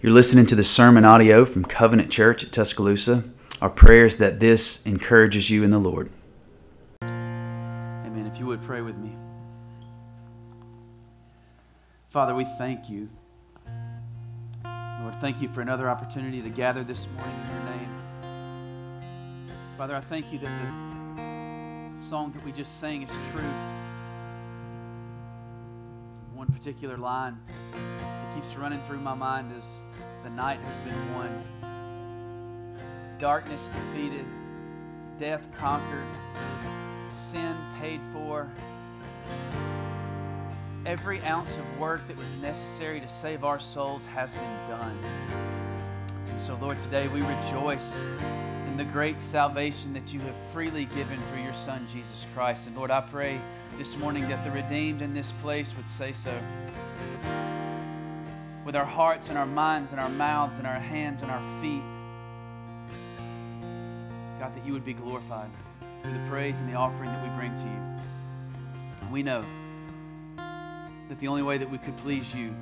You're listening to the sermon audio from Covenant Church at Tuscaloosa. Our prayer is that this encourages you in the Lord. Amen. If you would pray with me. Father, we thank you. Lord, thank you for another opportunity to gather this morning in your name. Father, I thank you that the song that we just sang is true. One particular line keeps running through my mind is the night has been won. Darkness defeated, death conquered, sin paid for. Every ounce of work that was necessary to save our souls has been done. And so, Lord, today we rejoice in the great salvation that you have freely given through your Son, Jesus Christ. And Lord, I pray this morning that the redeemed in this place would say so with our hearts and our minds and our mouths and our hands and our feet. God, that you would be glorified through the praise and the offering that we bring to you. We know that the only way that we could please you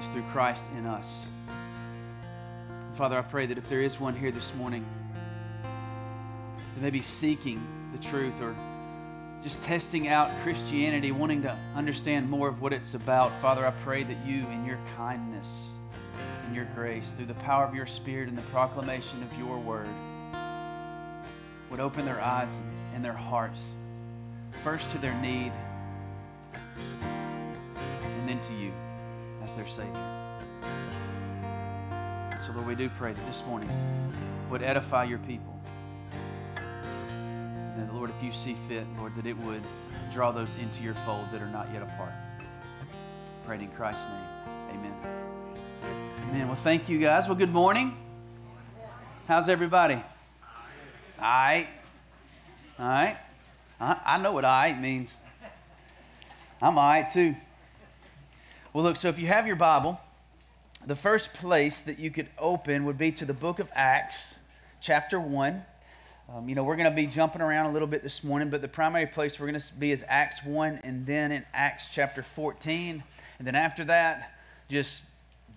is through Christ in us. Father, I pray that if there is one here this morning that may be seeking the truth or just testing out Christianity, wanting to understand more of what it's about, Father, I pray that you, in your kindness and your grace, through the power of your Spirit and the proclamation of your word, would open their eyes and their hearts, first to their need, and then to you as their Savior. So, Lord, we do pray that this morning would edify your people. Lord, if you see fit, Lord, that it would draw those into your fold that are not yet apart. Prayed in Christ's name. Amen. Amen. Well, thank you guys. Well, good morning. How's everybody? All right. All right. I know what I means. I'm all right too. Well, look, so if you have your Bible, the first place that you could open would be to the book of Acts, chapter 1. Um, you know, we're going to be jumping around a little bit this morning, but the primary place we're going to be is Acts 1 and then in Acts chapter 14. And then after that, just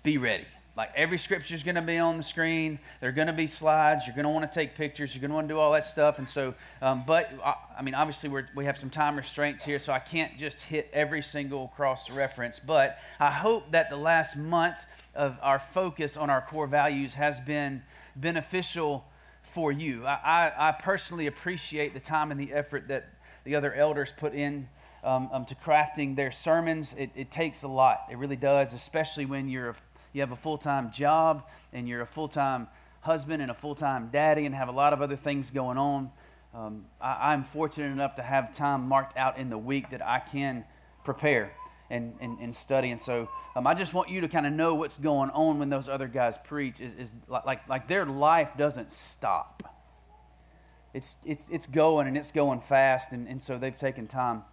be ready. Like every scripture is going to be on the screen. There are going to be slides. You're going to want to take pictures. You're going to want to do all that stuff. And so, um, but I mean, obviously, we we have some time restraints here, so I can't just hit every single cross reference. But I hope that the last month of our focus on our core values has been beneficial for you. I, I, I personally appreciate the time and the effort that the other elders put in um, um, to crafting their sermons. It, it, takes a lot. It really does, especially when you're a, you have a full time job and you're a full time husband and a full time daddy and have a lot of other things going on. Um, I, I'm fortunate enough to have time marked out in the week that I can prepare and, and, and study. And so um, I just want you to kind of know what's going on when those other guys preach is, is like, like their life doesn't stop. It's, it's, it's going and it's going fast. And, and so they've taken time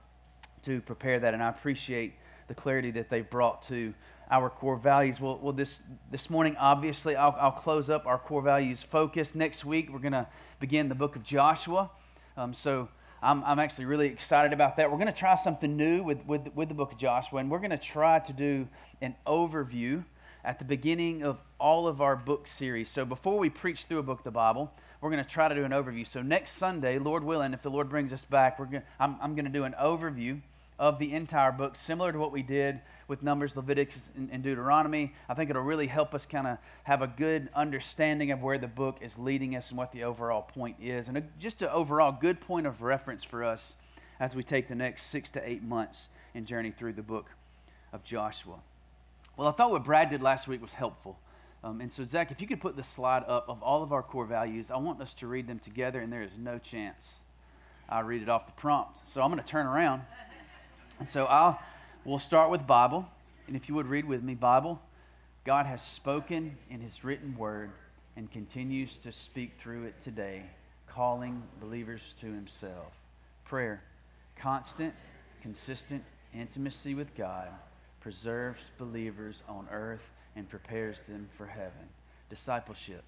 to prepare that. And I appreciate the clarity that they've brought to our core values. Well, well this, this morning, obviously, I'll, I'll close up our core values focus. Next week, we're going to begin the book of Joshua. Um, so I'm, I'm actually really excited about that. We're going to try something new with, with, with the book of Joshua, and we're going to try to do an overview at the beginning of all of our book series. So before we preach through a book of the Bible, we're going to try to do an overview. So next Sunday, Lord willing, if the Lord brings us back, we're going I'm, I'm going to do an overview of the entire book, similar to what we did with Numbers, Leviticus, and, and Deuteronomy. I think it'll really help us kind of have a good understanding of where the book is leading us and what the overall point is, and a, just an overall good point of reference for us as we take the next six to eight months and journey through the book of Joshua. Well, I thought what Brad did last week was helpful. Um, and so, Zach, if you could put the slide up of all of our core values, I want us to read them together, and there is no chance I read it off the prompt. So I'm going to turn around. And so I'll We'll start with Bible. And if you would read with me, Bible, God has spoken in his written word and continues to speak through it today, calling believers to himself. Prayer, constant, consistent intimacy with God preserves believers on earth and prepares them for heaven. Discipleship,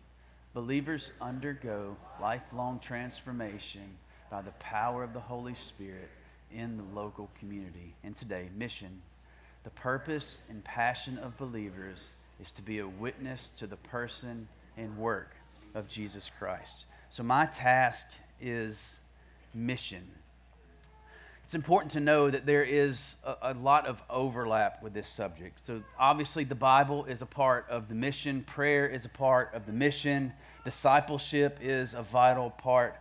believers undergo lifelong transformation by the power of the Holy Spirit in the local community. And today, mission. The purpose and passion of believers is to be a witness to the person and work of Jesus Christ. So my task is mission. It's important to know that there is a, a, lot of overlap with this subject. So, obviously, the Bible is a part of the mission, prayer is a part of the mission, discipleship is a vital part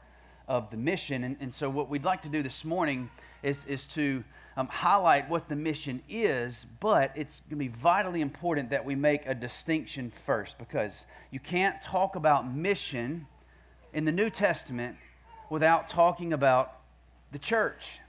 of the mission. And, and so, what we'd like to do this morning is, is to um, highlight what the mission is, but it's going to be vitally important that we make a distinction first because you can't talk about mission in the New Testament without talking about the church.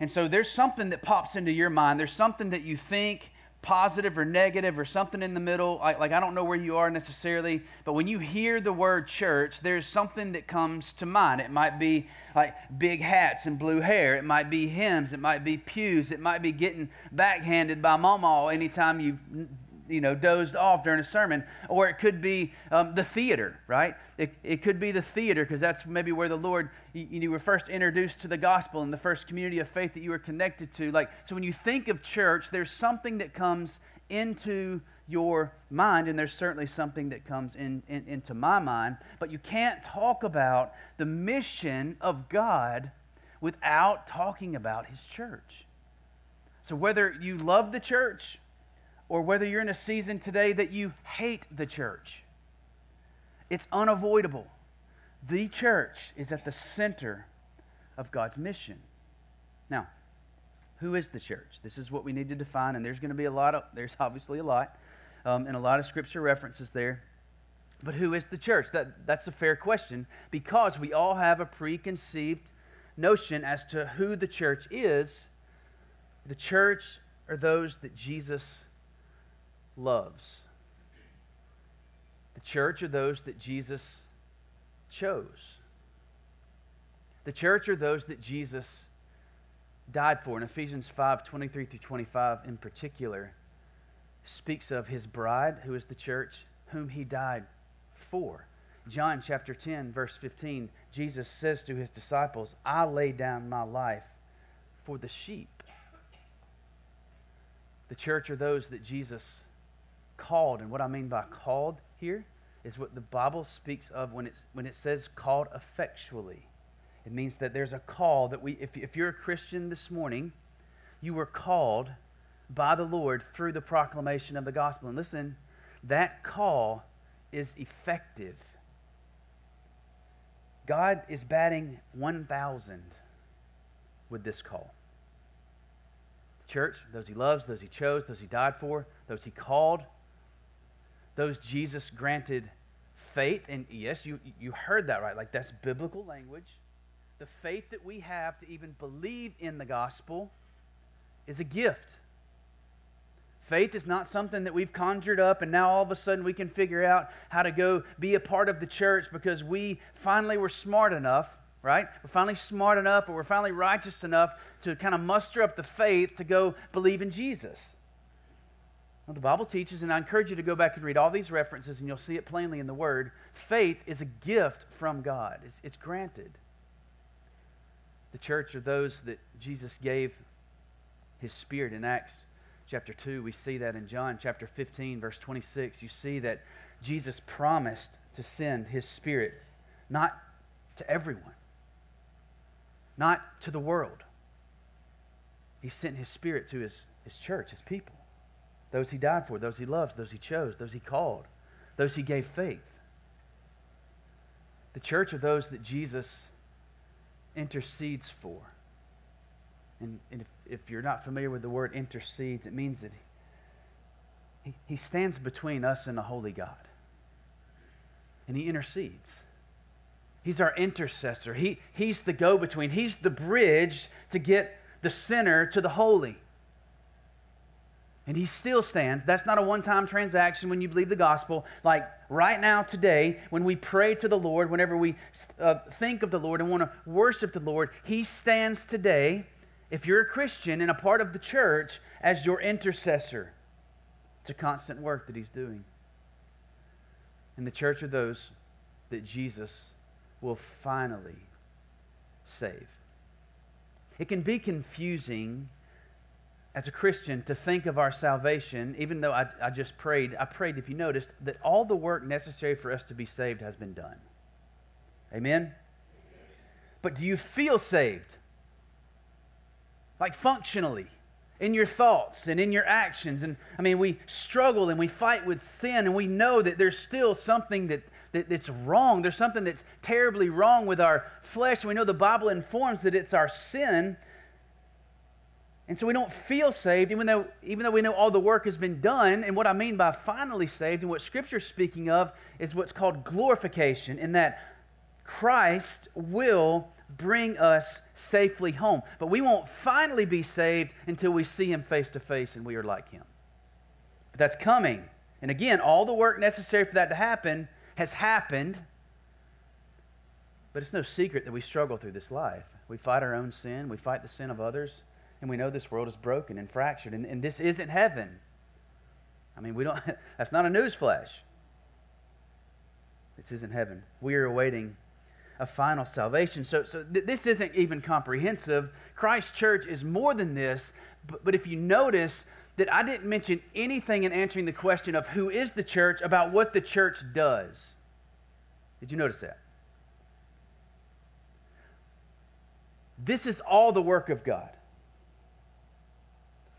And so there's something that pops into your mind. There's something that you think positive or negative or something in the middle. Like, like, I don't know where you are necessarily, but when you hear the word church, there's something that comes to mind. It might be like big hats and blue hair. It might be hymns. It might be pews. It might be getting backhanded by mama anytime you you know, dozed off during a sermon, or it could be um, the theater, right? It, it could be the theater because that's maybe where the Lord, you, you, were first introduced to the gospel and the first community of faith that you were connected to. Like, so when you think of church, there's something that comes into your mind, and there's certainly something that comes in, in, into my mind, but you can't talk about the mission of God without talking about His church. So whether you love the church, or whether you're in a season today that you hate the church, it's unavoidable. The church is at the center of God's mission. Now, who is the church? This is what we need to define, and there's going to be a lot of, there's obviously a lot, um, and a lot of scripture references there. But who is the church? That, that's a fair question because we all have a preconceived notion as to who the church is. The church are those that Jesus loves. The church are those that Jesus chose. The church are those that Jesus died for. In Ephesians 5 23 through 25, in particular, speaks of his bride, who is the church, whom he died for. John chapter 10, verse 15, Jesus says to his disciples, I lay down my life for the sheep. The church are those that Jesus called. And what I mean by called here is what the Bible speaks of when, it's, when it says called effectually. It means that there's a call that we, if, if you're a Christian this morning, you were called by the Lord through the proclamation of the gospel. And listen, that call is effective. God is batting 1,000 with this call. The church, those he loves, those he chose, those he died for, those he called, those Jesus granted faith. And yes, you, you heard that right. Like that's biblical language. The faith that we have to even believe in the gospel is a gift. Faith is not something that we've conjured up and now all of a sudden we can figure out how to go be a part of the church because we finally were smart enough, right? We're finally smart enough or we're finally righteous enough to kind of muster up the faith to go believe in Jesus. Well, the Bible teaches, and I encourage you to go back and read all these references, and you'll see it plainly in the Word. Faith is a gift from God, it's, it's granted. The church are those that Jesus gave his Spirit in Acts chapter 2. We see that in John chapter 15, verse 26. You see that Jesus promised to send his Spirit not to everyone, not to the world. He sent his Spirit to his, his church, his people those he died for, those he loves, those he chose, those he called, those he gave faith. The church are those that Jesus intercedes for. And, and if, if you're not familiar with the word intercedes, it means that he, he stands between us and the holy God. And he intercedes. He's our intercessor. He, he's the go between. He's the bridge to get the sinner to the holy. And he still stands. That's not a one time transaction when you believe the gospel. Like right now, today, when we pray to the Lord, whenever we uh, think of the Lord and want to worship the Lord, he stands today, if you're a Christian and a part of the church, as your intercessor. It's a constant work that he's doing. And the church are those that Jesus will finally save. It can be confusing as a Christian to think of our salvation, even though I, I just prayed, I prayed, if you noticed, that all the work necessary for us to be saved has been done. Amen? But do you feel saved? Like functionally, in your thoughts and in your actions. And I mean, we struggle and we fight with sin, and we know that there's still something that, that, that's wrong. There's something that's terribly wrong with our flesh. We know the Bible informs that it's our sin. And so we don't feel saved, even though, even though we know all the work has been done. And what I mean by finally saved, and what Scripture's speaking of, is what's called glorification, in that Christ will bring us safely home. But we won't finally be saved until we see him face to face and we are like him. But that's coming. And again, all the work necessary for that to happen has happened. But it's no secret that we struggle through this life. We fight our own sin, we fight the sin of others, and we know this world is broken and fractured, and, and this isn't heaven. I mean, we don't, that's not a news flash. This isn't heaven. We are awaiting a final salvation. So, so th- this isn't even comprehensive. Christ Church is more than this. But, but if you notice that I didn't mention anything in answering the question of who is the church about what the church does. Did you notice that? This is all the work of God.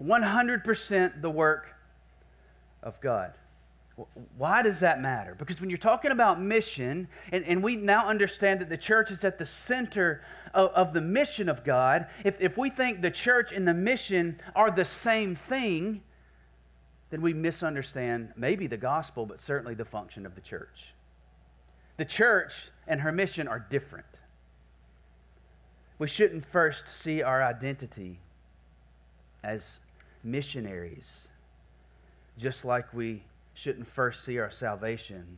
100% the work of God. Why does that matter? Because when you're talking about mission, and, and we now understand that the church is at the center of, of the mission of God, if, if we think the church and the mission are the same thing, then we misunderstand maybe the gospel, but certainly the function of the church. The church and her mission are different. We shouldn't first see our identity as missionaries, just like we shouldn't first see our salvation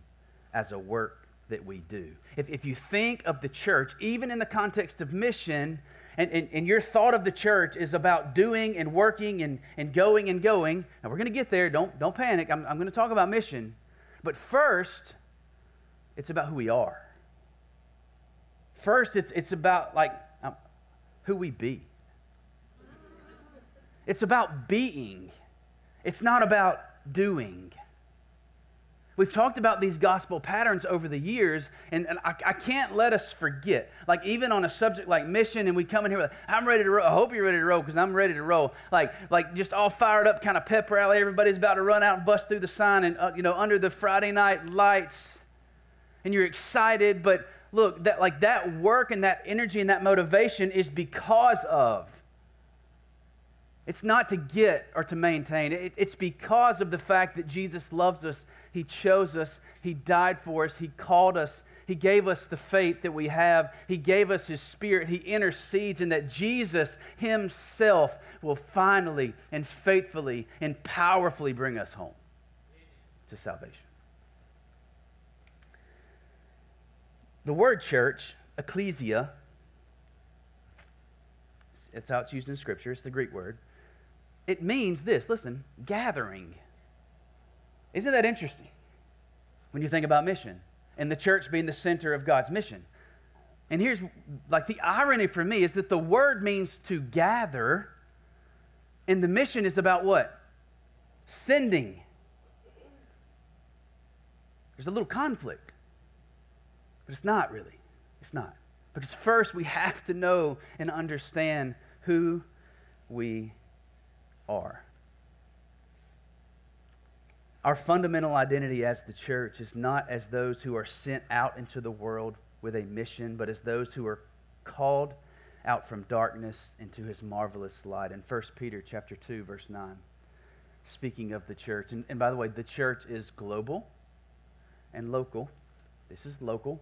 as a work that we do. If, if you think of the church, even in the context of mission, and, and, and your thought of the church is about doing and working and, and going and going, and we're going to get there, don't, don't panic. I'm, I'm going to talk about mission. But first, it's about who we are. First, it's, it's about like um, who we be. It's about being. It's not about doing. We've talked about these gospel patterns over the years, and, and I, I, can't let us forget. Like, even on a subject like mission, and we come in here with, I'm ready to roll. I hope you're ready to roll because I'm ready to roll. Like, like just all fired up, kind of pep rally. Everybody's about to run out and bust through the sign, and, uh, you know, under the Friday night lights, and you're excited. But look, that, like, that work and that energy and that motivation is because of it's not to get or to maintain. It, it's because of the fact that Jesus loves us. He chose us. He died for us. He called us. He gave us the faith that we have. He gave us His Spirit. He intercedes, and that Jesus Himself will finally and faithfully and powerfully bring us home to salvation. The word church, ecclesia, it's how it's used in Scripture, it's the Greek word it means this listen, gathering. Isn't that interesting when you think about mission and the church being the center of God's mission? And here's like the irony for me is that the word means to gather, and the mission is about what? Sending. There's a little conflict, but it's not really. It's not. Because first we have to know and understand who we are. Our fundamental identity as the church is not as those who are sent out into the world with a mission, but as those who are called out from darkness into his marvelous light. In 1 Peter chapter 2, verse 9, speaking of the church. And, and by the way, the church is global and local. This is local.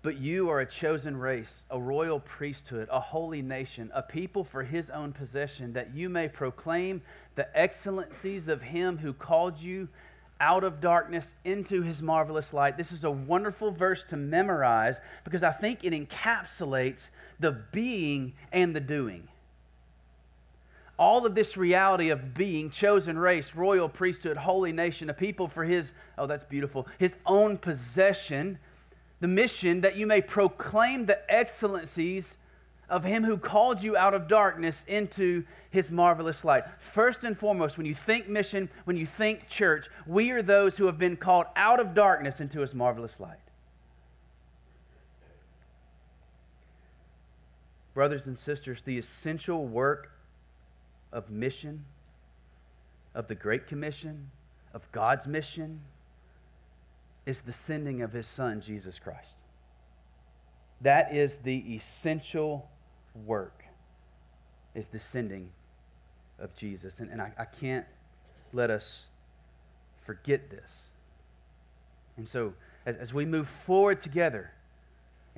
But you are a chosen race, a royal priesthood, a holy nation, a people for his own possession, that you may proclaim the excellencies of him who called you out of darkness into his marvelous light. This is a wonderful verse to memorize because I think it encapsulates the being and the doing. All of this reality of being chosen race, royal priesthood, holy nation, a people for his, oh, that's beautiful, his own possession the mission that you may proclaim the excellencies of him who called you out of darkness into his marvelous light. First and foremost, when you think mission, when you think church, we are those who have been called out of darkness into his marvelous light. Brothers and sisters, the essential work of mission, of the Great Commission, of God's mission, is the sending of his Son, Jesus Christ. That is the essential work, is the sending of Jesus. And, and I, I can't let us forget this. And so, as, as we move forward together,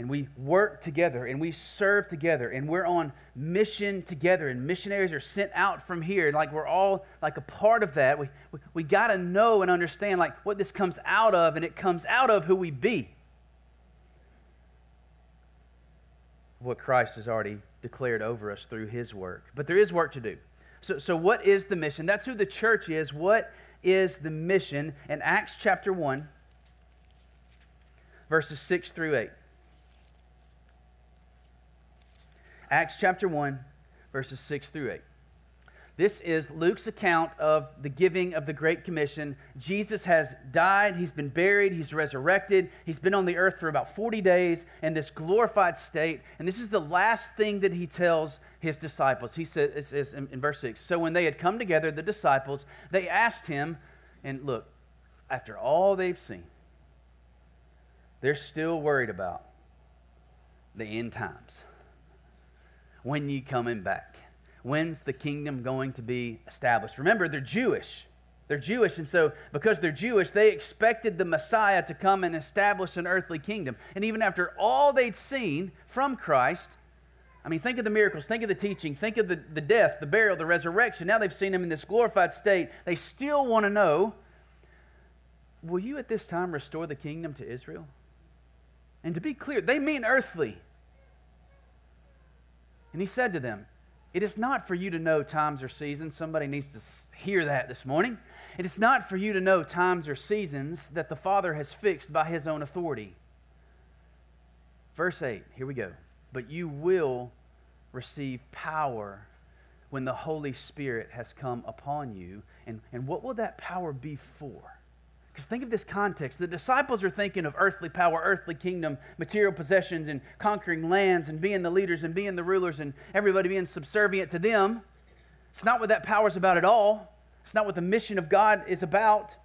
and we work together and we serve together and we're on mission together and missionaries are sent out from here. And like we're all like a part of that. We, we, we got to know and understand like what this comes out of and it comes out of who we be. What christ has already declared over us through his work. But there is work to do. So, so what is the mission? That's who the church is. What is the mission? In acts chapter 1 verses 6 through 8 Acts chapter 1, verses 6 through 8. This is Luke's account of the giving of the Great Commission. Jesus has died, he's been buried, he's resurrected, he's been on the earth for about 40 days in this glorified state. And this is the last thing that he tells his disciples. He says in, in verse 6 So when they had come together, the disciples, they asked him, and look, after all they've seen, they're still worried about the end times when you coming back? When's the kingdom going to be established? Remember, they're Jewish. They're Jewish, and so because they're Jewish, they expected the Messiah to come and establish an earthly kingdom. And even after all they'd seen from Christ, I mean, think of the miracles, think of the teaching, think of the, the death, the burial, the resurrection. Now they've seen him in this glorified state. They still want to know will you at this time restore the kingdom to Israel? And to be clear, they mean earthly. And he said to them, It is not for you to know times or seasons. Somebody needs to hear that this morning. It is not for you to know times or seasons that the Father has fixed by his own authority. Verse 8, here we go. But you will receive power when the Holy Spirit has come upon you. And, and what will that power be for? Because think of this context. The disciples are thinking of earthly power, earthly kingdom, material possessions, and conquering lands, and being the leaders, and being the rulers, and everybody being subservient to them. It's not what that power is about at all. It's not what the mission of God is about.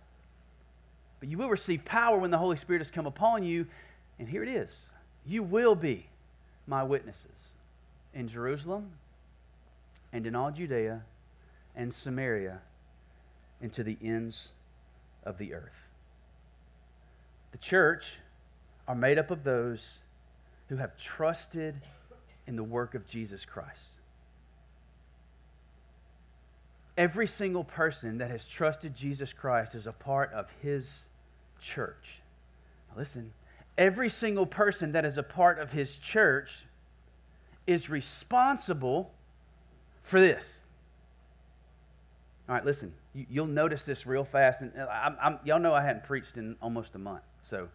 But you will receive power when the Holy Spirit has come upon you. And here it is you will be my witnesses in Jerusalem and in all Judea and Samaria and to the ends of the earth. The church are made up of those who have trusted in the work of Jesus Christ. Every single person that has trusted Jesus Christ is a part of his church. Now listen, every single person that is a part of his church is responsible for this. All right, listen you, will notice this real fast. And I'm, I'm, y'all know I hadn't preached in almost a month. So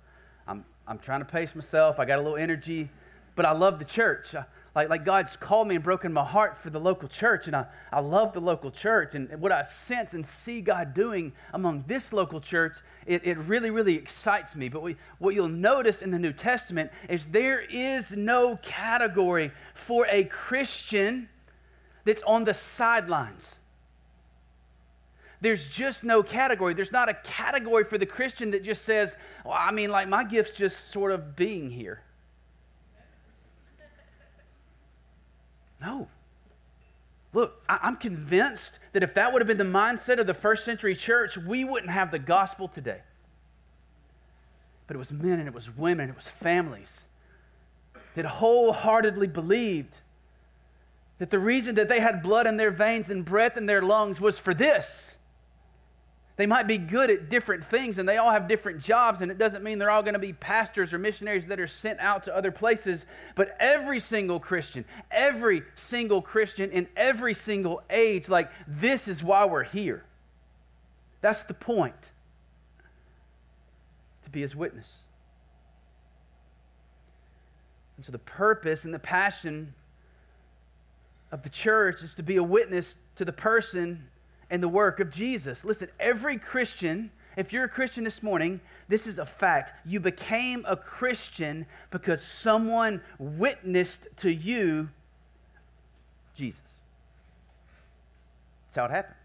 I'm, I'm trying to pace myself. I got a little energy, but I love the church. I, like, like God's called me and broken my heart for the local church, and I, I love the local church. And what I sense and see God doing among this local church, it, it really, really excites me. But we, what you'll notice in the New Testament is there is no category for a Christian that's on the sidelines. There's just no category. There's not a category for the Christian that just says, well, I mean, like my gift's just sort of being here. No. Look, I, am convinced that if that would have been the mindset of the first century church, we wouldn't have the gospel today. But it was men and it was women and it was families that wholeheartedly believed that the reason that they had blood in their veins and breath in their lungs was for this they might be good at different things and they all have different jobs, and it doesn't mean they're all going to be pastors or missionaries that are sent out to other places. But every single Christian, every single Christian in every single age, like, this is why we're here. That's the point to be his witness. And so the purpose and the passion of the church is to be a witness to the person and the work of Jesus. Listen, every Christian, if you're a Christian this morning, this is a fact. You became a Christian because someone witnessed to you Jesus. That's how it happened.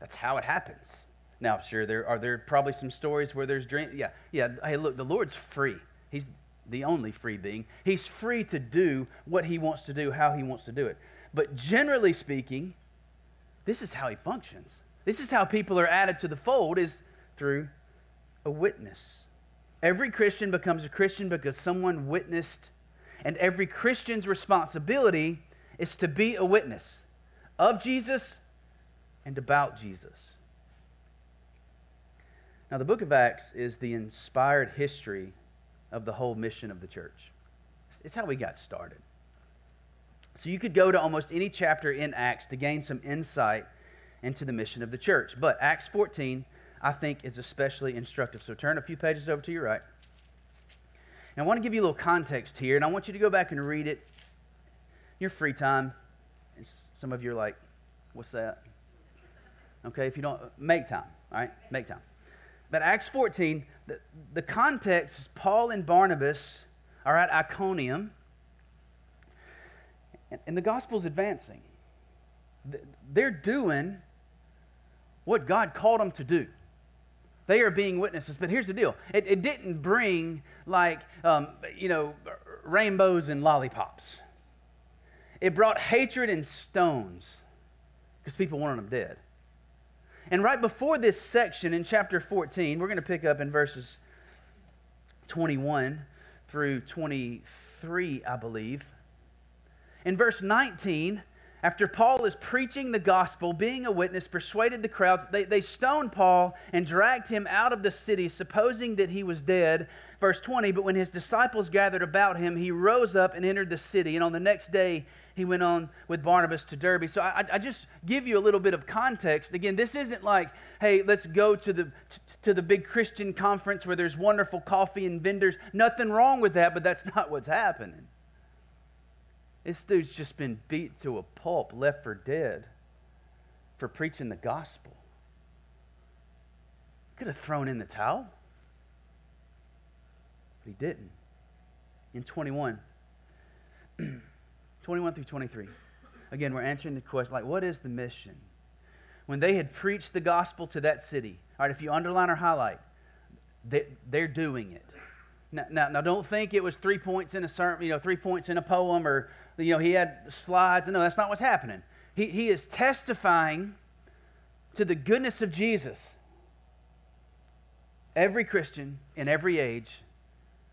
That's how it happens. Now, sure, there are there probably some stories where there's dream. Yeah, yeah. Hey, look, the Lord's free. He's the only free being. He's free to do what he wants to do, how he wants to do it. But generally speaking, this is how he functions. This is how people are added to the fold is through a witness. Every Christian becomes a Christian because someone witnessed, and every Christian's responsibility is to be a witness of Jesus and about Jesus. Now, the book of Acts is the inspired history of the whole mission of the church. It's how we got started. So you could go to almost any chapter in Acts to gain some insight into the mission of the church. But Acts 14, I think, is especially instructive. So turn a few pages over to your right. And I want to give you a little context here, and I want you to go back and read it in your free time. And some of you are like, what's that? Okay, if you don't, make time, all right? Make time. But Acts 14, the, the context is Paul and Barnabas are at Iconium, and, and the gospel's advancing. They're doing what God called them to do. They are being witnesses. But here's the deal it, it didn't bring, like, um, you know, rainbows and lollipops. It brought hatred and stones because people wanted them dead. And right before this section in chapter 14, we're going to pick up in verses 21 through 23, I believe. In verse 19, after Paul is preaching the gospel, being a witness, persuaded the crowds, they, they stoned Paul and dragged him out of the city, supposing that he was dead. Verse 20, but when his disciples gathered about him, he rose up and entered the city. And on the next day, he went on with Barnabas to Derbe. So I, I just give you a little bit of context. Again, this isn't like, hey, let's go to the, to the big Christian conference where there's wonderful coffee and vendors. Nothing wrong with that, but that's not what's happening. This dude's just been beat to a pulp, left for dead for preaching the gospel. Could have thrown in the towel, but he didn't. In 21, 21 through 23. Again, we're answering the question like, what is the mission? When they had preached the gospel to that city, all right, if you underline or highlight, they, they're doing it. Now, now, now, don't think it was three points in a sermon, you know, three points in a poem, or you know, he had slides. No, that's not what's happening. He, he is testifying to the goodness of Jesus. Every Christian in every age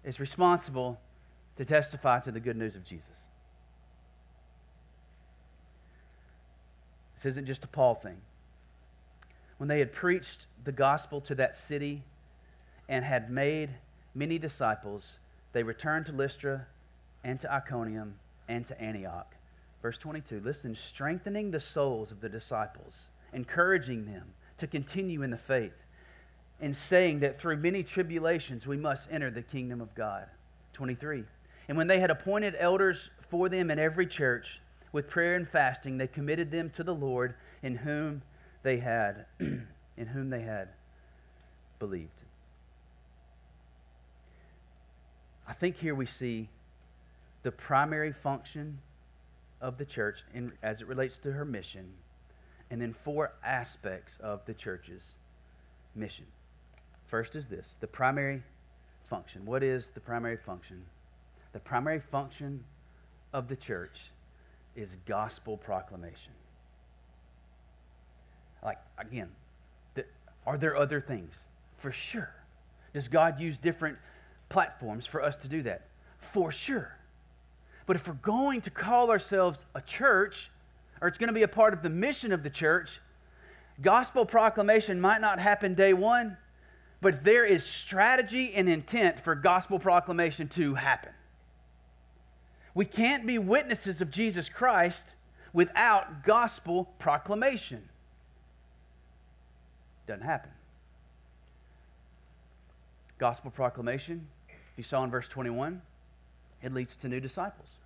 is responsible to testify to the good news of Jesus. This isn't just a Paul thing. When they had preached the gospel to that city and had made many disciples, they returned to Lystra and to Iconium and to Antioch. Verse 22 listen, strengthening the souls of the disciples, encouraging them to continue in the faith, and saying that through many tribulations we must enter the kingdom of God. 23. And when they had appointed elders for them in every church, with prayer and fasting, they committed them to the Lord in whom they had in whom they had believed. I think here we see the primary function of the church in, as it relates to her mission, and then four aspects of the church's mission. First is this the primary function. What is the primary function? The primary function of the church is gospel proclamation. Like, again, the, are there other things? For sure. Does God use different platforms for us to do that? For sure. But if we're going to call ourselves a church, or it's going to be a part of the mission of the church, gospel proclamation might not happen day one, but there is strategy and intent for gospel proclamation to happen. We can't be witnesses of Jesus Christ without gospel proclamation. Doesn't happen. Gospel proclamation, if you saw in verse 21, it leads to new disciples.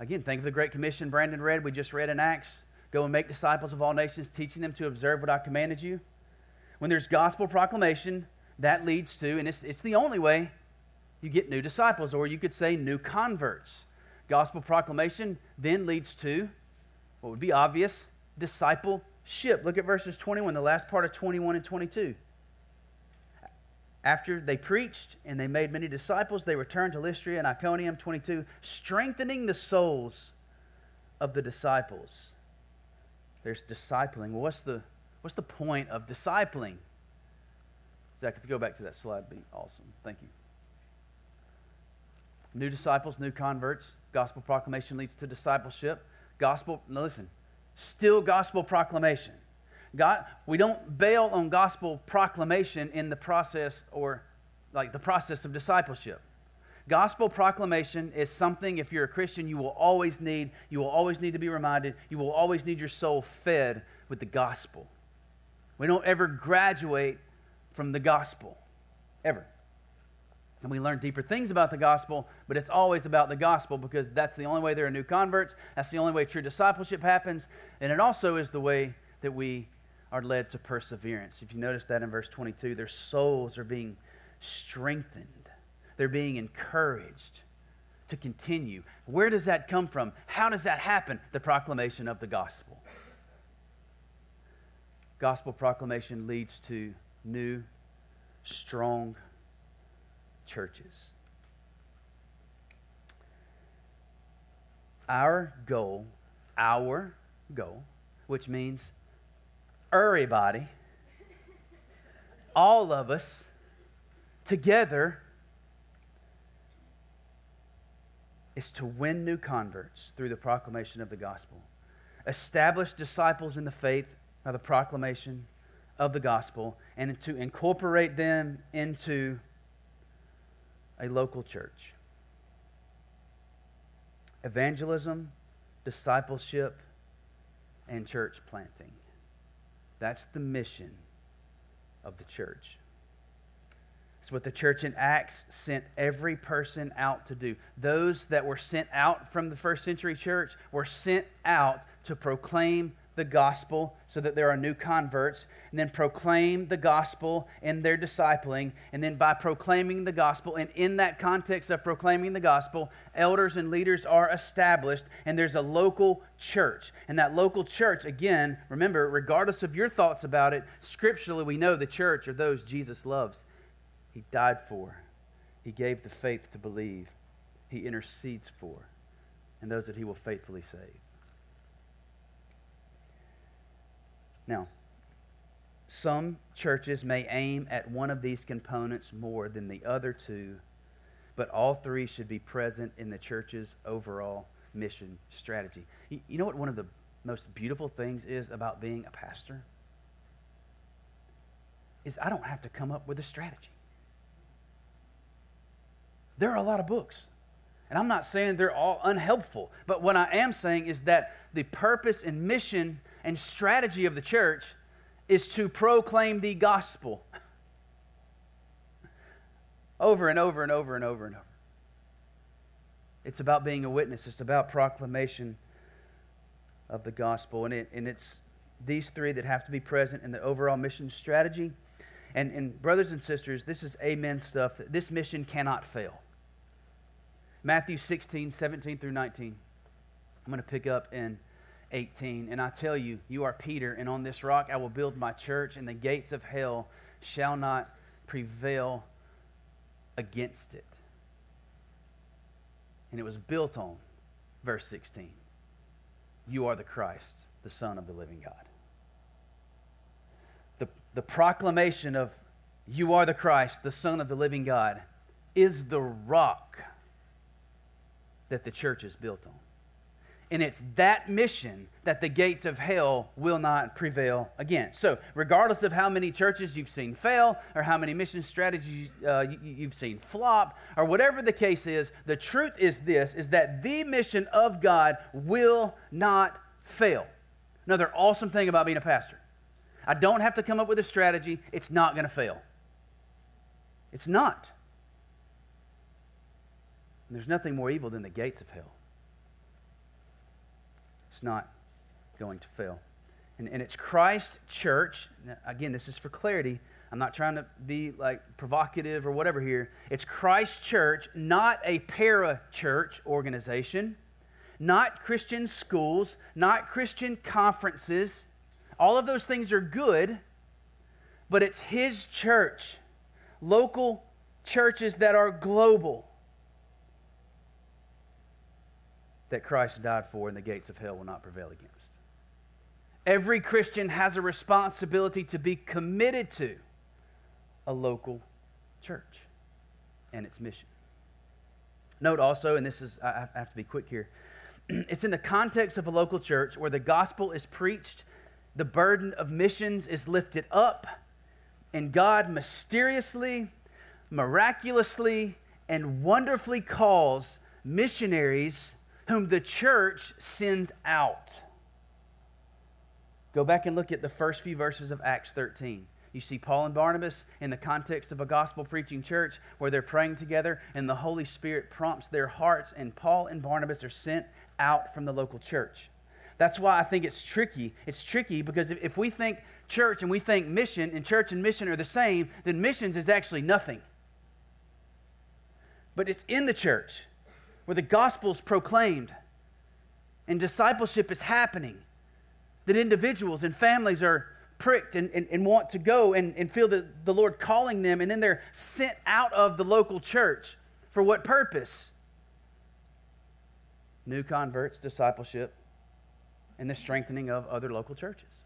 Again, think of the Great Commission Brandon read, we just read in Acts. Go and make disciples of all nations, teaching them to observe what I commanded you. When there's gospel proclamation, that leads to, and it's, it's the only way you get new disciples, or you could say new converts. Gospel proclamation then leads to what would be obvious discipleship. Look at verses 21, the last part of 21 and 22. After they preached and they made many disciples, they returned to Lystra and Iconium, 22, strengthening the souls of the disciples. There's discipling. What's the, what's the point of discipling? Zach, if you go back to that slide, be awesome. Thank you. New disciples, new converts. Gospel proclamation leads to discipleship. Gospel, now listen, still gospel proclamation. God, we don't bail on gospel proclamation in the process or like the process of discipleship. Gospel proclamation is something, if you're a Christian, you will always need. You will always need to be reminded. You will always need your soul fed with the gospel. We don't ever graduate from the gospel, ever. And we learn deeper things about the gospel, but it's always about the gospel because that's the only way there are new converts. That's the only way true discipleship happens. And it also is the way that we are led to perseverance. If you notice that in verse 22, their souls are being strengthened, they're being encouraged to continue. Where does that come from? How does that happen? The proclamation of the gospel. Gospel proclamation leads to new, strong churches. Our goal, our goal, which means everybody, all of us, together, is to win new converts through the proclamation of the gospel, establish disciples in the faith by the proclamation of the gospel, and to incorporate them into a local church. Evangelism, discipleship, and church planting. That's the mission of the church. It's what the church in Acts sent every person out to do. Those that were sent out from the first century church were sent out to proclaim the gospel so that there are new converts, and then proclaim the gospel in their discipling. And then by proclaiming the gospel, and in that context of proclaiming the gospel, elders and leaders are established, and there's a local church. And that local church, again, remember, regardless of your thoughts about it, scripturally we know the church are those Jesus loves. He died for, He gave the faith to believe, He intercedes for, and those that He will faithfully save. Now, some churches may aim at one of these components more than the other two, but all three should be present in the church's overall mission strategy. You know what one of the most beautiful things is about being a pastor? Is I don't have to come up with a strategy. There are a lot of books. And I'm not saying they're all unhelpful, but what I am saying is that the purpose and mission and strategy of the church is to proclaim the gospel over and over and over and over and over. It's about being a witness, it's about proclamation of the gospel. And, it, and it's these three that have to be present in the overall mission strategy. And, and brothers and sisters, this is amen stuff. This mission cannot fail. Matthew 16, 17 through 19. I'm going to pick up in 18. And I tell you, you are Peter, and on this rock I will build my church, and the gates of hell shall not prevail against it. And it was built on, verse 16. You are the Christ, the Son of the living God. The, the proclamation of you are the Christ, the Son of the living God, is the rock that the church is built on. And it's that mission that the gates of hell will not prevail against. So, regardless of how many churches you've seen fail, or how many mission strategies uh, you've seen flop, or whatever the case is, the truth is this: is that the mission of God will not fail. Another awesome thing about being a pastor: I don't have to come up with a strategy; it's not going to fail. It's not. And there's nothing more evil than the gates of hell. It's not going to fail. And, and it's Christ church. Again, this is for clarity. I'm not trying to be like provocative or whatever here. It's Christ church, not a para church organization, not Christian schools, not Christian conferences. All of those things are good, but it's His church, local churches that are global, that Christ died for, and the gates of hell will not prevail against. Every Christian has a responsibility to be committed to a local church and its mission. Note also, and this is, I have to be quick here, it's in the context of a local church where the gospel is preached, the burden of missions is lifted up, and God mysteriously, miraculously, and wonderfully calls missionaries whom the church sends out. Go back and look at the first few verses of Acts 13. You see Paul and Barnabas in the context of a gospel preaching church where they're praying together and the Holy Spirit prompts their hearts, and Paul and Barnabas are sent out from the local church. That's why I think it's tricky. It's tricky because if, if we think church and we think mission, and church and mission are the same, then missions is actually nothing. But it's in the church where the gospel is proclaimed and discipleship is happening that individuals and families are pricked and, and, and want to go and, and feel the, the Lord calling them, and then they're sent out of the local church. For what purpose? New converts, discipleship, and the strengthening of other local churches.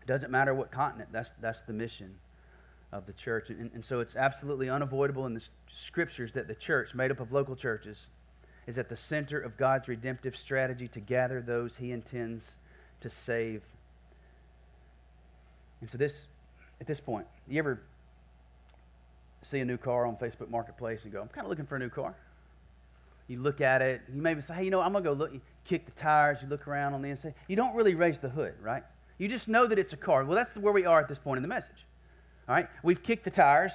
It doesn't matter what continent, that's, that's the mission of the church. And, and so it's absolutely unavoidable in the scriptures that the church, made up of local churches, is at the center of God's redemptive strategy to gather those he intends to save. And so this at this point, you ever see a new car on Facebook Marketplace and go, I'm kind of looking for a new car? You look at it, you maybe say, hey, you know, I'm going to go look, you kick the tires, you look around on the inside. You don't really raise the hood, right? You just know that it's a car. Well, that's where we are at this point in the message. All right? We've kicked the tires.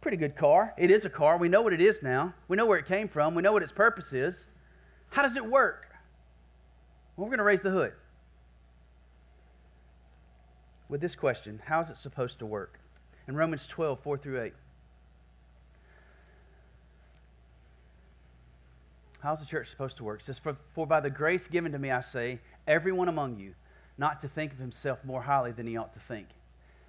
Pretty good car. It is a car. We know what it is now. We know where it came from. We know what its purpose is. How does it work? Well, we're going to raise the hood with this question How is it supposed to work? In Romans 12, 4 through 8. How's the church supposed to work? It says, for, for by the grace given to me, I say, everyone among you, not to think of himself more highly than he ought to think,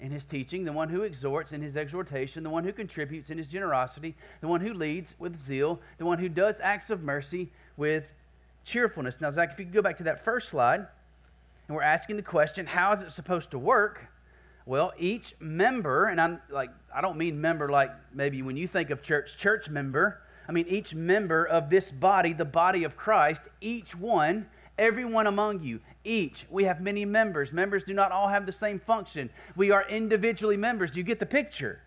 in his teaching, the one who exhorts in his exhortation, the one who contributes in his generosity, the one who leads with zeal, the one who does acts of mercy with cheerfulness. Now, Zach, if you go back to that first slide and we're asking the question, how is it supposed to work? Well, each member, and I'm like, I don't mean member like maybe when you think of church, church member. I mean each member of this body, the body of Christ, each one, everyone among you, each. We have many members. Members do not all have the same function. We are individually members. Do you get the picture?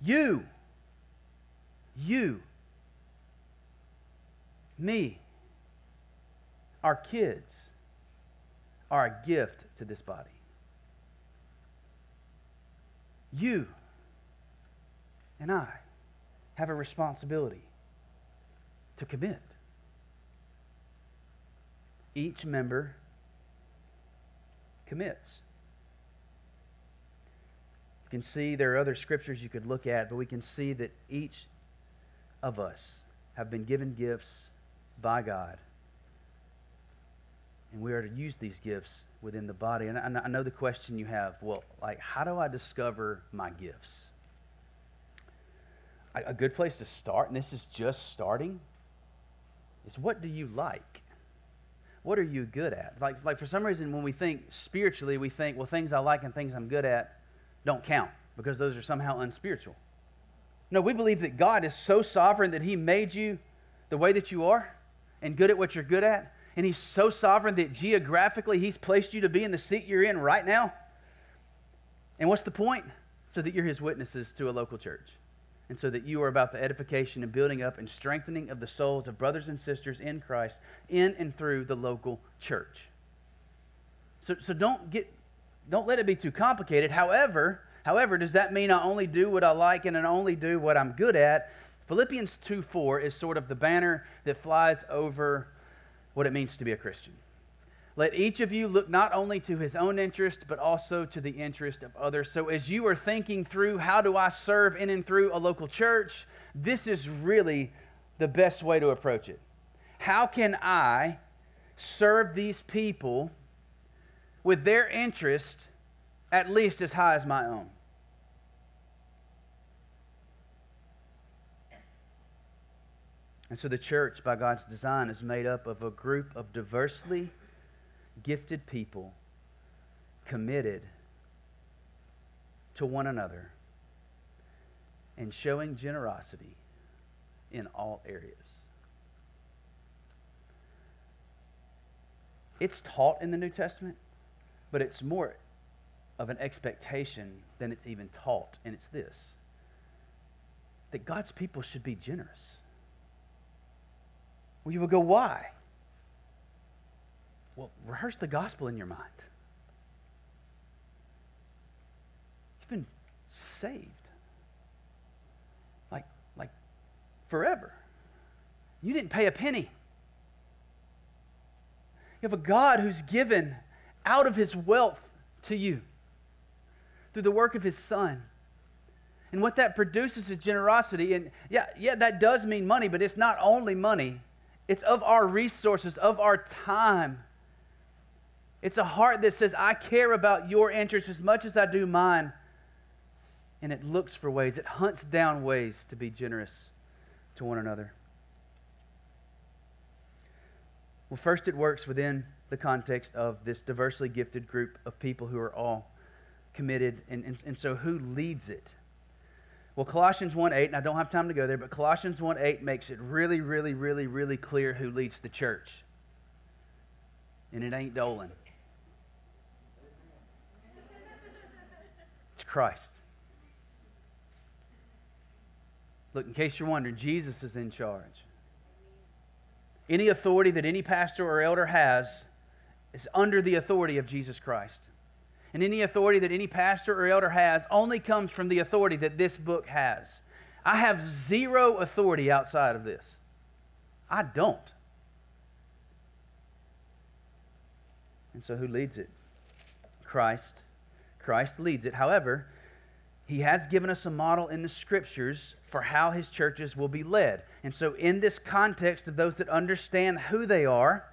You, you, me, our kids are a gift to this body. You and I have a responsibility to commit. Each member commits. You can see there are other scriptures you could look at, but we can see that each of us have been given gifts by God and we are to use these gifts within the body. And I know the question you have well, like, how do I discover my gifts? A good place to start, and this is just starting, is what do you like? What are you good at? Like, like for some reason, when we think spiritually, we think, well, things I like and things I'm good at don't count because those are somehow unspiritual. No, we believe that God is so sovereign that He made you the way that you are and good at what you're good at And He's so sovereign that geographically He's placed you to be in the seat you're in right now. And what's the point? So that you're His witnesses to a local church. And so that you are about the edification and building up and strengthening of the souls of brothers and sisters in Christ in and through the local church. So, so don't get don't let it be too complicated. However, however, does that mean I only do what I like and I only do what I'm good at? Philippians 2 4 is sort of the banner that flies over what it means to be a Christian. Let each of you look not only to his own interest, but also to the interest of others. So, as you are thinking through how do I serve in and through a local church, this is really the best way to approach it. How can I serve these people with their interest at least as high as my own? And so the church, by God's design, is made up of a group of diversely gifted people committed to one another and showing generosity in all areas. It's taught in the New Testament, but it's more of an expectation than it's even taught, and it's this that God's people should be generous. Well, you would go, why? Well, rehearse the gospel in your mind. You've been saved. Like, like forever. You didn't pay a penny. You have a God who's given out of his wealth to you through the work of his son. And what that produces is generosity. And yeah, yeah, that does mean money, but it's not only money. It's of our resources, of our time. It's a heart that says, I care about your interests as much as I do mine. And it looks for ways, it hunts down ways to be generous to one another. Well, first, it works within the context of this diversely gifted group of people who are all committed. And, and, and so, who leads it? Well, Colossians 1 8, and I don't have time to go there, but Colossians 1 8 makes it really, really, really, really clear who leads the church. And it ain't Dolan, Christ. Look, in case you're wondering, Jesus is in charge. Any authority that any pastor or elder has is under the authority of Jesus Christ and any authority that any pastor or elder has only comes from the authority that this book has. I have zero authority outside of this. I don't. And so, who leads it? Christ. Christ leads it. However, he has given us a model in the scriptures for how his churches will be led. And so, in this context of those that understand who they are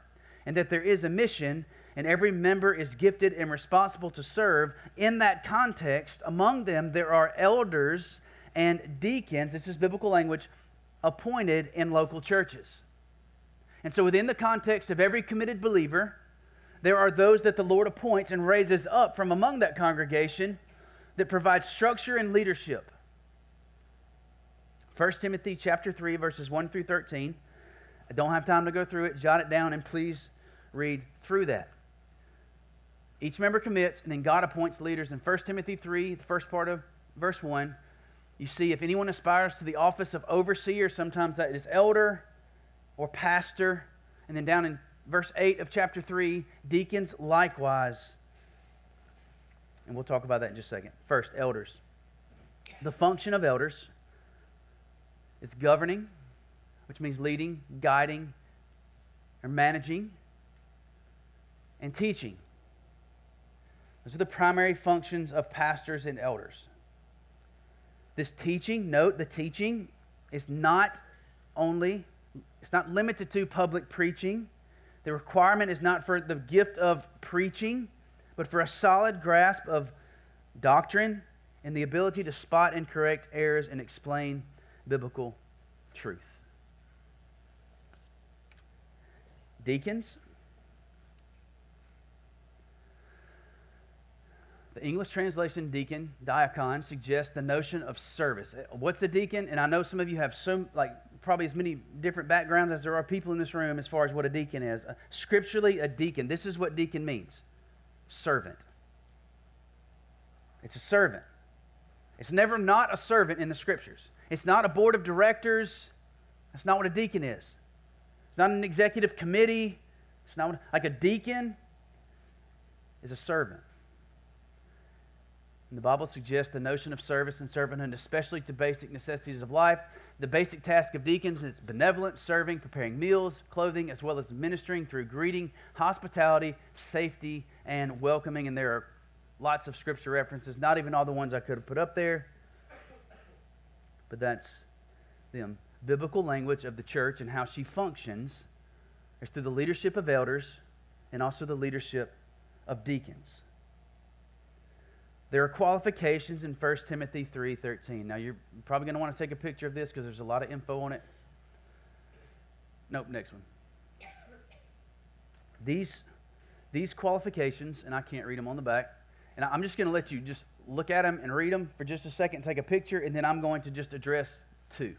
and that there is a mission, and every member is gifted and responsible to serve. In that context, among them, there are elders and deacons, this is biblical language, appointed in local churches. And so, within the context of every committed believer, there are those that the Lord appoints and raises up from among that congregation that provide structure and leadership. 1 Timothy chapter 3 verses 1 through 13. I don't have time to go through it. Jot it down and please read through that. Each member commits, and then God appoints leaders. In 1 Timothy 3, the first part of verse 1, you see if anyone aspires to the office of overseer, sometimes that is elder or pastor. And then down in verse 8 of chapter 3, deacons likewise. And we'll talk about that in just a second. First, elders. The function of elders is governing, which means leading, guiding, or managing, and teaching. Those are the primary functions of pastors and elders. This teaching, note the teaching is not only, it's not limited to public preaching. The requirement is not for the gift of preaching, but for a solid grasp of doctrine and the ability to spot and correct errors and explain biblical truth. Deacons, The English translation deacon, diacon, suggests the notion of service. What's a deacon? And I know some of you have so like probably as many different backgrounds as there are people in this room as far as what a deacon is. Uh, scripturally, a deacon, this is what deacon means servant. It's a servant. It's never not a servant in the scriptures. It's not a board of directors. That's not what a deacon is. It's not an executive committee. It's not what, like a deacon is a servant. And the Bible suggests the notion of service and servanthood, especially to basic necessities of life. The basic task of deacons is benevolent, serving, preparing meals, clothing, as well as ministering through greeting, hospitality, safety, and welcoming. And there are lots of scripture references, not even all the ones I could have put up there, but that's the biblical language of the church and how she functions is through the leadership of elders and also the leadership of deacons. There are qualifications in 1 Timothy 3:13. Now you're probably going to want to take a picture of this because there's a lot of info on it. Nope, next one. These these qualifications, and I can't read them on the back, and I'm just going to let you just look at them and read them for just a second, take a picture, and then I'm going to just address two.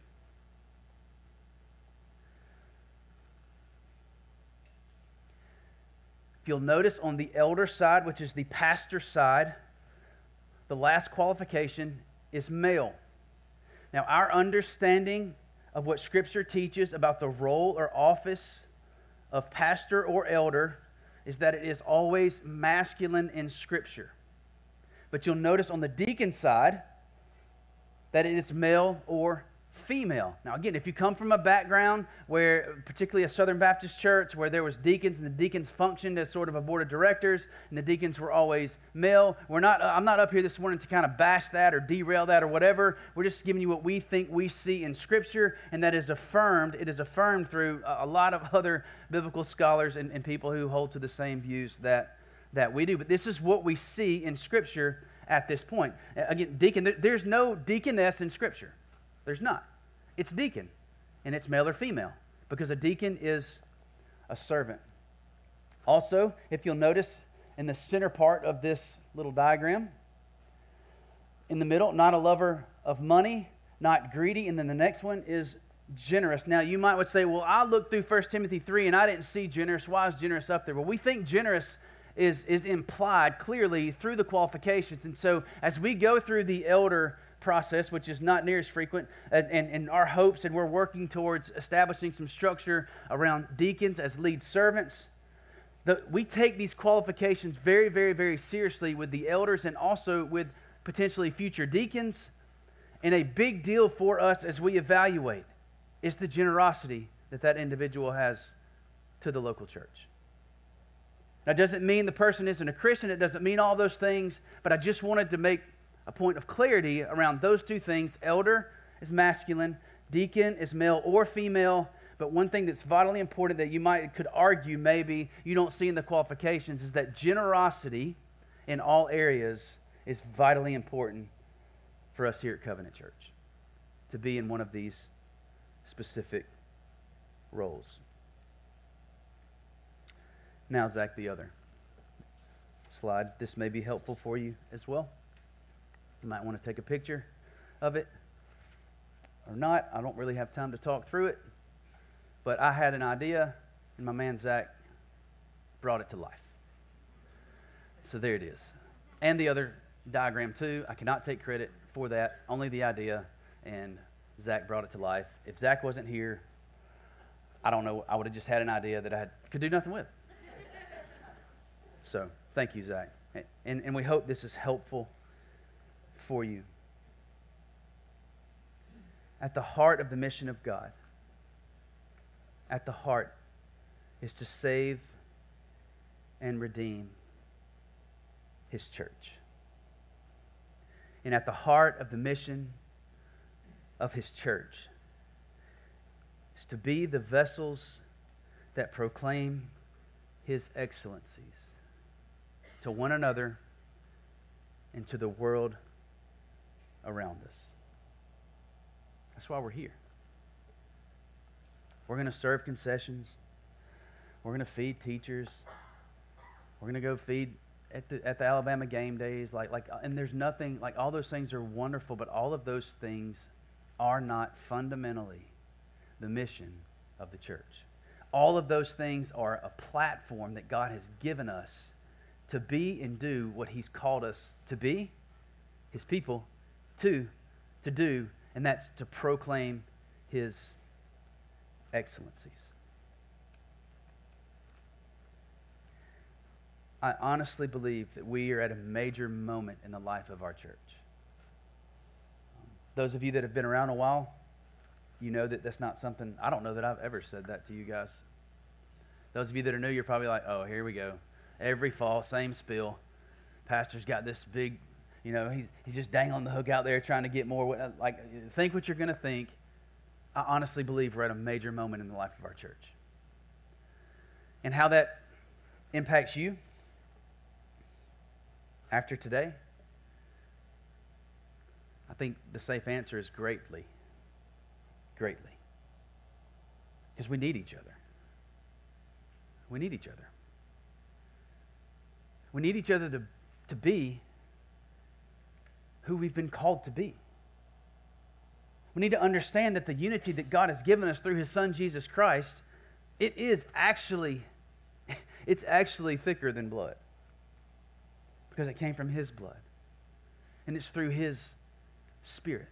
If you'll notice on the elder side, which is the pastor side, the last qualification is male. Now, our understanding of what Scripture teaches about the role or office of pastor or elder is that it is always masculine in Scripture. But you'll notice on the deacon side that it is male or female. Now, again, if you come from a background where, particularly a Southern Baptist church, where there was deacons and the deacons functioned as sort of a board of directors and the deacons were always male, we're not, I'm not up here this morning to kind of bash that or derail that or whatever. We're just giving you what we think we see in Scripture, and that is affirmed. It is affirmed through a lot of other biblical scholars and, and people who hold to the same views that, that we do. But this is what we see in Scripture at this point. Again, deacon, there's no deaconess in Scripture. There's not. It's deacon, and it's male or female, because a deacon is a servant. Also, if you'll notice in the center part of this little diagram, in the middle, not a lover of money, not greedy, and then the next one is generous. Now, you might would say, well, I looked through 1 Timothy 3 and I didn't see generous. Why is generous up there? Well, we think generous is, is implied clearly through the qualifications. And so, as we go through the elder process, which is not near as frequent, and, and, our hopes, and we're working towards establishing some structure around deacons as lead servants. The, we take these qualifications very, very, very seriously with the elders and also with potentially future deacons. And a big deal for us as we evaluate is the generosity that that individual has to the local church. That doesn't mean the person isn't a Christian. It doesn't mean all those things. But I just wanted to make a point of clarity around those two things. Elder is masculine, deacon is male or female. But one thing that's vitally important that you might could argue maybe you don't see in the qualifications is that generosity in all areas is vitally important for us here at Covenant Church to be in one of these specific roles. Now, Zach, the other slide. This may be helpful for you as well. You might want to take a picture of it or not. I don't really have time to talk through it. But I had an idea, and my man Zach brought it to life. So there it is. And the other diagram, too. I cannot take credit for that, only the idea, and Zach brought it to life. If Zach wasn't here, I don't know, I would have just had an idea that I had, could do nothing with. so thank you, Zach. And, and we hope this is helpful for you. At the heart of the mission of God, at the heart, is to save and redeem his church. And at the heart of the mission of his church is to be the vessels that proclaim his excellencies to one another and to the world around us. That's why we're here. We're going to serve concessions. We're going to feed teachers. We're going to go feed at the, at the Alabama game days. Like, like, and there's nothing, like, all those things are wonderful, but all of those things are not fundamentally the mission of the church. All of those things are a platform that God has given us to be and do what He's called us to be, His people, to, to do, and that's to proclaim His excellencies. I honestly believe that we are at a major moment in the life of our church. Those of you that have been around a while, you know that that's not something, I don't know that I've ever said that to you guys. Those of you that are new, you're probably like, oh, here we go. Every fall, same spill. Pastor's got this big, you know, he's, he's just dangling the hook out there trying to get more. Like, think what you're going to think. I honestly believe we're at a major moment in the life of our church. And how that impacts you after today? I think the safe answer is greatly. Greatly. Because we need each other. We need each other. We need each other to, to be who we've been called to be. We need to understand that the unity that God has given us through his son Jesus Christ, it is actually it's actually thicker than blood because it came from His blood. And it's through His Spirit.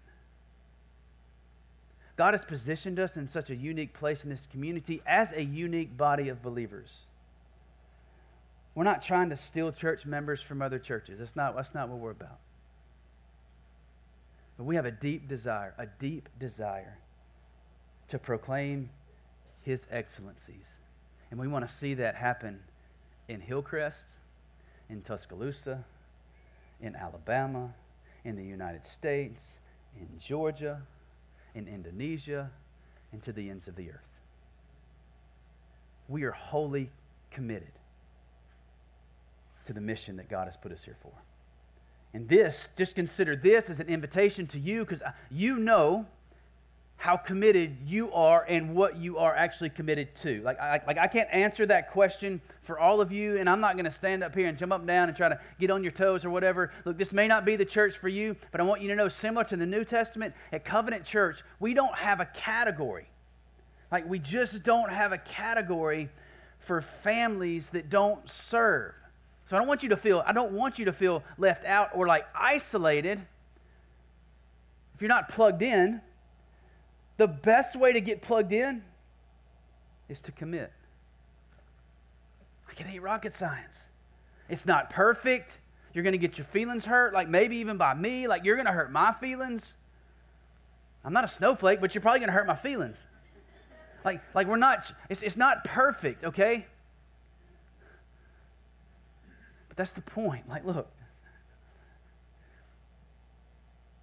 God has positioned us in such a unique place in this community as a unique body of believers. We're not trying to steal church members from other churches. That's not, that's not what we're about. But we have a deep desire, a deep desire to proclaim His excellencies. And we want to see that happen in Hillcrest in Tuscaloosa, in Alabama, in the United States, in Georgia, in Indonesia, and to the ends of the earth. We are wholly committed to the mission that God has put us here for. And this, just consider this as an invitation to you because uh, you know how committed you are and what you are actually committed to. Like I, like I can't answer that question for all of you, and I'm not going to stand up here and jump up and down and try to get on your toes or whatever. Look, this may not be the church for you, but I want you to know, similar to the New Testament, at Covenant Church, we don't have a category. Like we just don't have a category for families that don't serve. So I don't want you to feel, I don't want you to feel left out or like isolated. If you're not plugged in, the best way to get plugged in is to commit. Like it ain't rocket science. It's not perfect. You're going to get your feelings hurt, like maybe even by me. Like you're going to hurt my feelings. I'm not a snowflake, but you're probably going to hurt my feelings. Like, like we're not, it's, it's not perfect, okay? But that's the point. Like, look,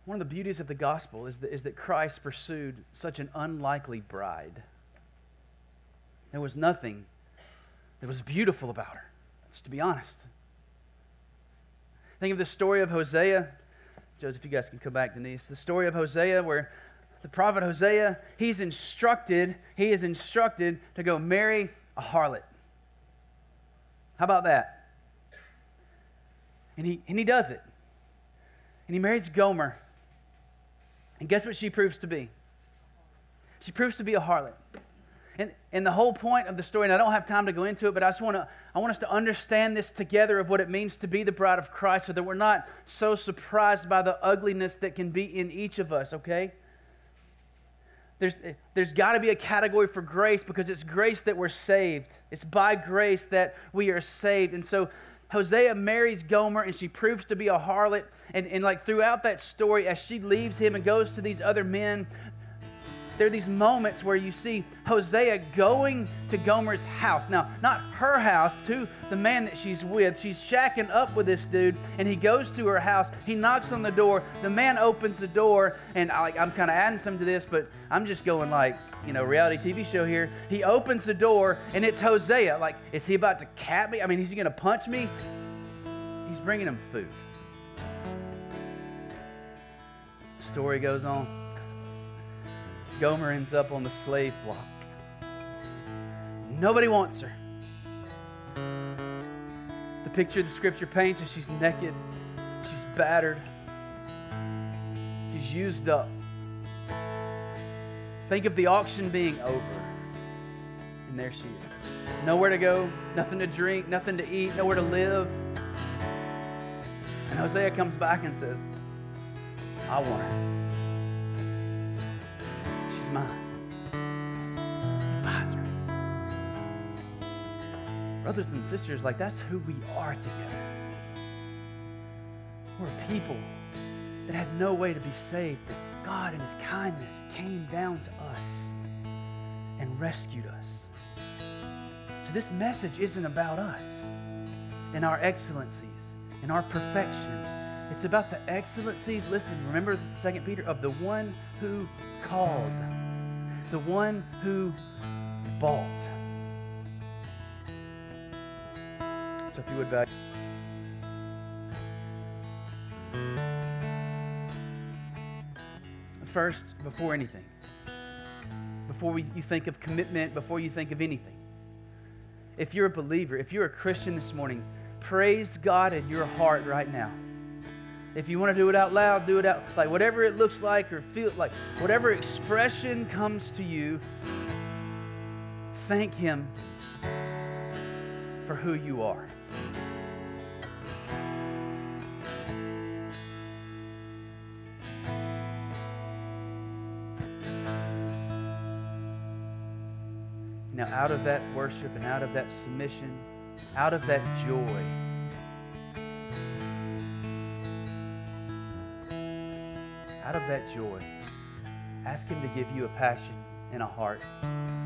One of the beauties of the gospel is that, is that Christ pursued such an unlikely bride. There was nothing that was beautiful about her, just to be honest. Think of the story of Hosea. Joseph, you guys can come back, Denise. The story of Hosea, where the prophet Hosea, he's instructed, he is instructed to go marry a harlot. How about that? And he, and he does it. And he marries Gomer. And guess what she proves to be? She proves to be a harlot. And, and the whole point of the story, and I don't have time to go into it, but I just want to I want us to understand this together of what it means to be the bride of Christ so that we're not so surprised by the ugliness that can be in each of us, okay? There's, there's got to be a category for grace because it's grace that we're saved. It's by grace that we are saved. And so Hosea marries Gomer and she proves to be a harlot. And, and like throughout that story, as she leaves him and goes to these other men, there are these moments where you see Hosea going to Gomer's house. Now, not her house, to the man that she's with. She's shacking up with this dude, and he goes to her house. He knocks on the door. The man opens the door, and I, I'm kind of adding some to this, but I'm just going like, you know, reality TV show here. He opens the door, and it's Hosea. Like, is he about to cat me? I mean, is he going to punch me? He's bringing him food. Story goes on. Gomer ends up on the slave block. Nobody wants her. The picture the scripture paints is she's naked, she's battered, she's used up. Think of the auction being over. And there she is. Nowhere to go, nothing to drink, nothing to eat, nowhere to live. And Hosea comes back and says, I want her. Mine. Buys. Brothers and sisters, like that's who we are together. We're people that had no way to be saved, but God in His kindness came down to us and rescued us. So this message isn't about us and our excellencies and our perfection. It's about the excellencies, listen, remember 2 Peter, of the one who called, the one who bought. So if you would back. First, before anything, before you think of commitment, before you think of anything, if you're a believer, if you're a Christian this morning, praise God in your heart right now. If you want to do it out loud, do it out like whatever it looks like or feel like whatever expression comes to you, thank him for who you are. Now, out of that worship and out of that submission, out of that joy, out of that joy, ask Him to give you a passion and a heart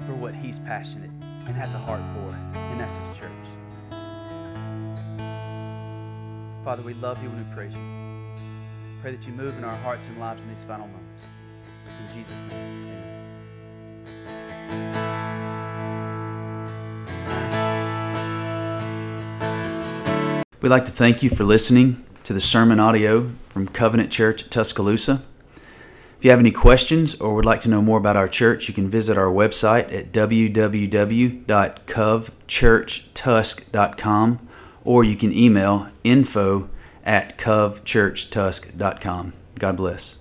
for what He's passionate and has a heart for, and that's His church. Father, we love you and we praise you. Pray that you move in our hearts and lives in these final moments. In Jesus' name. We'd like to thank you for listening to the sermon audio from Covenant Church at Tuscaloosa. If you have any questions or would like to know more about our church, you can visit our website at www.covchurchtusk.com or you can email info at covchurchtusk.com. God bless.